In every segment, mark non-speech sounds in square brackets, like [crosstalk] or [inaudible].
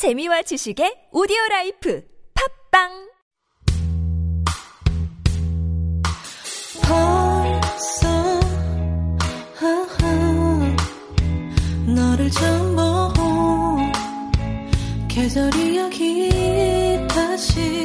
재미와 지식의 오디오 라이프 팝빵! 너를 처음 본 계절이 여기 다시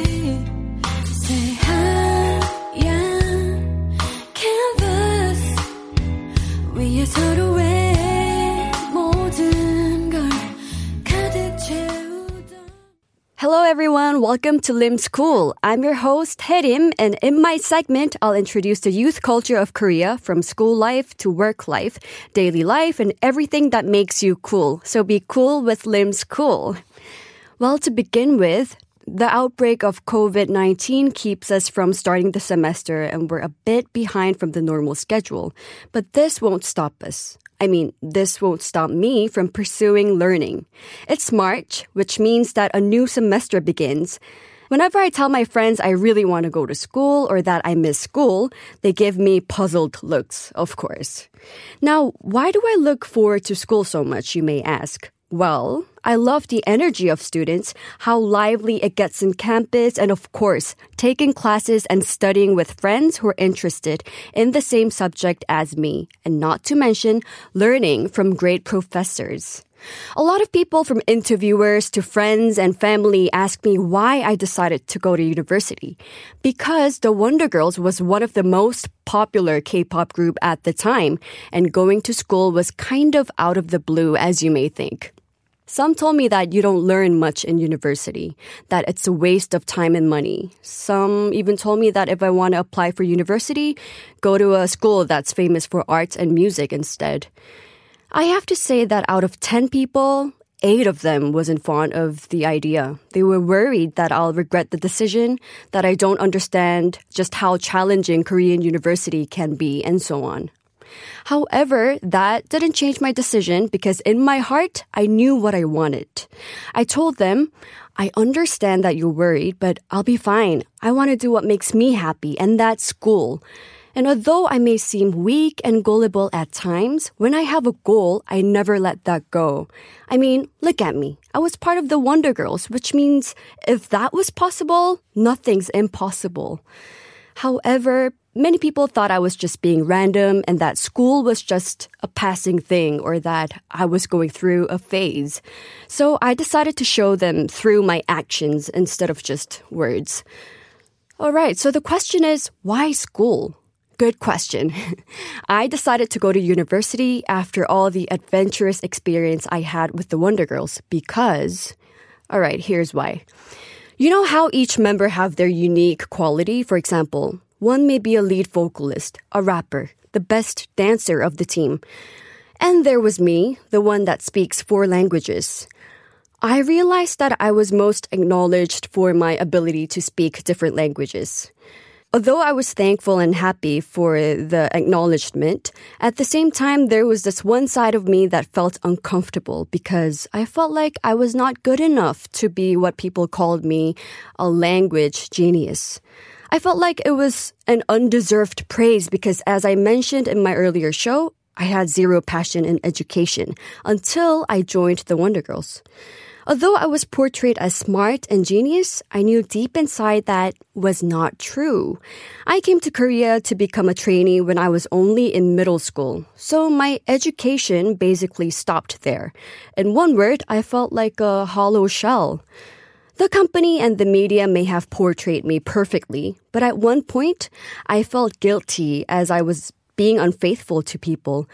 Welcome to Lim School. I'm your host, Herim, and in my segment, I'll introduce the youth culture of Korea from school life to work life, daily life, and everything that makes you cool. So be cool with Lim School. Well, to begin with, the outbreak of COVID 19 keeps us from starting the semester, and we're a bit behind from the normal schedule. But this won't stop us. I mean, this won't stop me from pursuing learning. It's March, which means that a new semester begins. Whenever I tell my friends I really want to go to school or that I miss school, they give me puzzled looks, of course. Now, why do I look forward to school so much, you may ask? Well, I love the energy of students, how lively it gets in campus, and of course, taking classes and studying with friends who are interested in the same subject as me, and not to mention learning from great professors. A lot of people from interviewers to friends and family ask me why I decided to go to university. Because the Wonder Girls was one of the most popular K-pop group at the time, and going to school was kind of out of the blue as you may think. Some told me that you don't learn much in university, that it's a waste of time and money. Some even told me that if I want to apply for university, go to a school that's famous for arts and music instead. I have to say that out of 10 people, eight of them wasn't fond of the idea. They were worried that I'll regret the decision, that I don't understand just how challenging Korean university can be, and so on. However, that didn't change my decision because in my heart, I knew what I wanted. I told them, I understand that you're worried, but I'll be fine. I want to do what makes me happy, and that's school. And although I may seem weak and gullible at times, when I have a goal, I never let that go. I mean, look at me. I was part of the Wonder Girls, which means if that was possible, nothing's impossible. However, many people thought I was just being random and that school was just a passing thing or that I was going through a phase. So I decided to show them through my actions instead of just words. All right, so the question is why school? Good question. [laughs] I decided to go to university after all the adventurous experience I had with the Wonder Girls because, all right, here's why. You know how each member have their unique quality? For example, one may be a lead vocalist, a rapper, the best dancer of the team. And there was me, the one that speaks four languages. I realized that I was most acknowledged for my ability to speak different languages. Although I was thankful and happy for the acknowledgement, at the same time, there was this one side of me that felt uncomfortable because I felt like I was not good enough to be what people called me a language genius. I felt like it was an undeserved praise because, as I mentioned in my earlier show, I had zero passion in education until I joined the Wonder Girls. Although I was portrayed as smart and genius, I knew deep inside that was not true. I came to Korea to become a trainee when I was only in middle school, so my education basically stopped there. In one word, I felt like a hollow shell. The company and the media may have portrayed me perfectly, but at one point, I felt guilty as I was being unfaithful to people.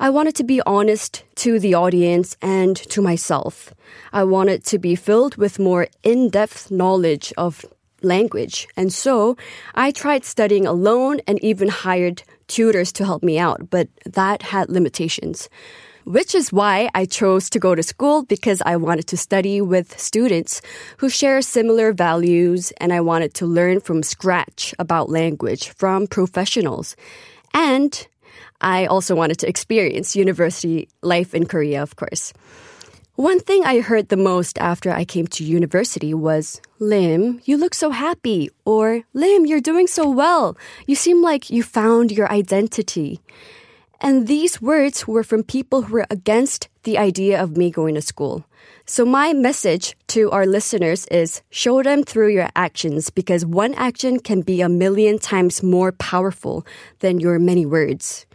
I wanted to be honest to the audience and to myself. I wanted to be filled with more in-depth knowledge of language. And so I tried studying alone and even hired tutors to help me out, but that had limitations. Which is why I chose to go to school because I wanted to study with students who share similar values and I wanted to learn from scratch about language from professionals. And I also wanted to experience university life in Korea, of course. One thing I heard the most after I came to university was, Lim, you look so happy. Or, Lim, you're doing so well. You seem like you found your identity. And these words were from people who were against the idea of me going to school. So my message to our listeners is show them through your actions because one action can be a million times more powerful than your many words.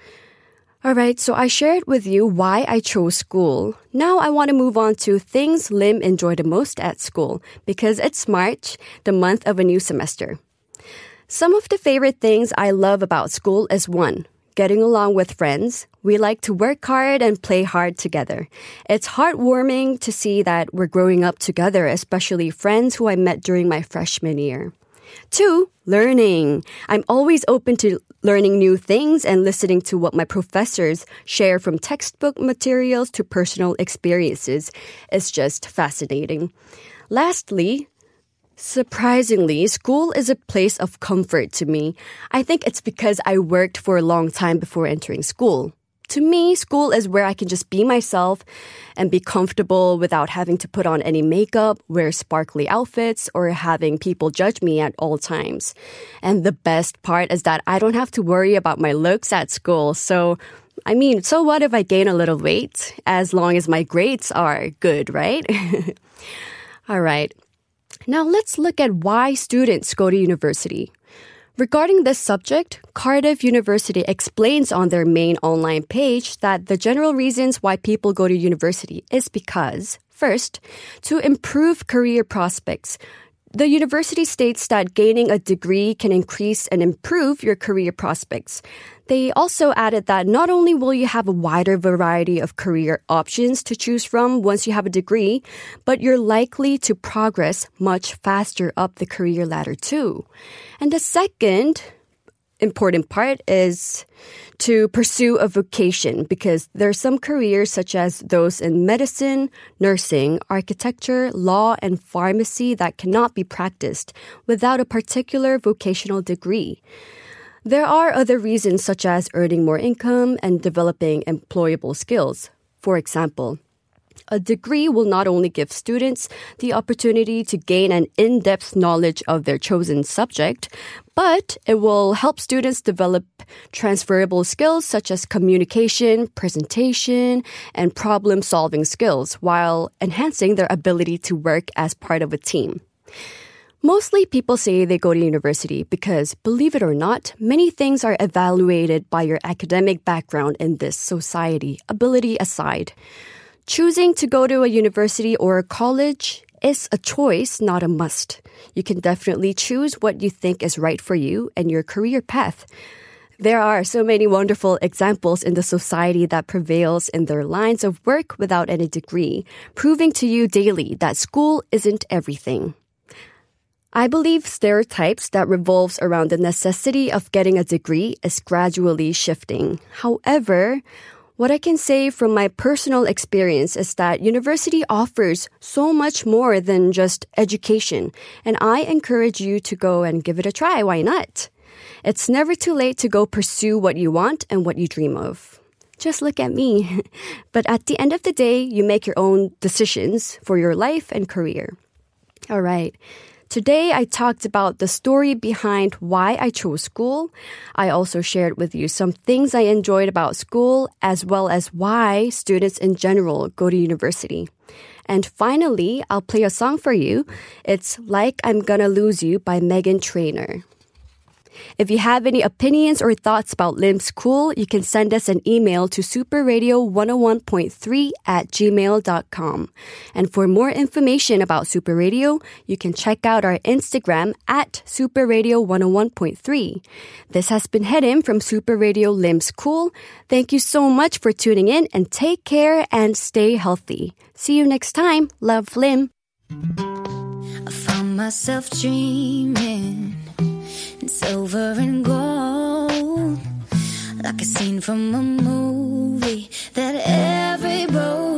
All right, so I shared with you why I chose school. Now I want to move on to things Lim enjoyed the most at school because it's March, the month of a new semester. Some of the favorite things I love about school is one, getting along with friends. We like to work hard and play hard together. It's heartwarming to see that we're growing up together, especially friends who I met during my freshman year. Two, learning. I'm always open to learning new things and listening to what my professors share from textbook materials to personal experiences. It's just fascinating. Lastly, Surprisingly, school is a place of comfort to me. I think it's because I worked for a long time before entering school. To me, school is where I can just be myself and be comfortable without having to put on any makeup, wear sparkly outfits, or having people judge me at all times. And the best part is that I don't have to worry about my looks at school. So, I mean, so what if I gain a little weight? As long as my grades are good, right? [laughs] all right. Now let's look at why students go to university. Regarding this subject, Cardiff University explains on their main online page that the general reasons why people go to university is because, first, to improve career prospects. The university states that gaining a degree can increase and improve your career prospects. They also added that not only will you have a wider variety of career options to choose from once you have a degree, but you're likely to progress much faster up the career ladder too. And the second important part is to pursue a vocation because there are some careers such as those in medicine, nursing, architecture, law, and pharmacy that cannot be practiced without a particular vocational degree. There are other reasons such as earning more income and developing employable skills. For example, a degree will not only give students the opportunity to gain an in-depth knowledge of their chosen subject, but it will help students develop transferable skills such as communication, presentation, and problem solving skills while enhancing their ability to work as part of a team. Mostly people say they go to university because, believe it or not, many things are evaluated by your academic background in this society, ability aside. Choosing to go to a university or a college is a choice, not a must. You can definitely choose what you think is right for you and your career path. There are so many wonderful examples in the society that prevails in their lines of work without any degree, proving to you daily that school isn't everything. I believe stereotypes that revolves around the necessity of getting a degree is gradually shifting. However, what I can say from my personal experience is that university offers so much more than just education, and I encourage you to go and give it a try. Why not? It's never too late to go pursue what you want and what you dream of. Just look at me. [laughs] But at the end of the day, you make your own decisions for your life and career. All right. Today, I talked about the story behind why I chose school. I also shared with you some things I enjoyed about school, as well as why students in general go to university. And finally, I'll play a song for you. It's Like I'm Gonna Lose You by Meghan Trainor. If you have any opinions or thoughts about Lim School, you can send us an email to superradio101.3 at gmail.com. And for more information about Super Radio, you can check out our Instagram at superradio101.3. This has been Hedim from Super Radio Lim School. Thank you so much for tuning in and take care and stay healthy. See you next time. Love Lim. I found myself dreaming and silver and gold, like a scene from a movie that every boat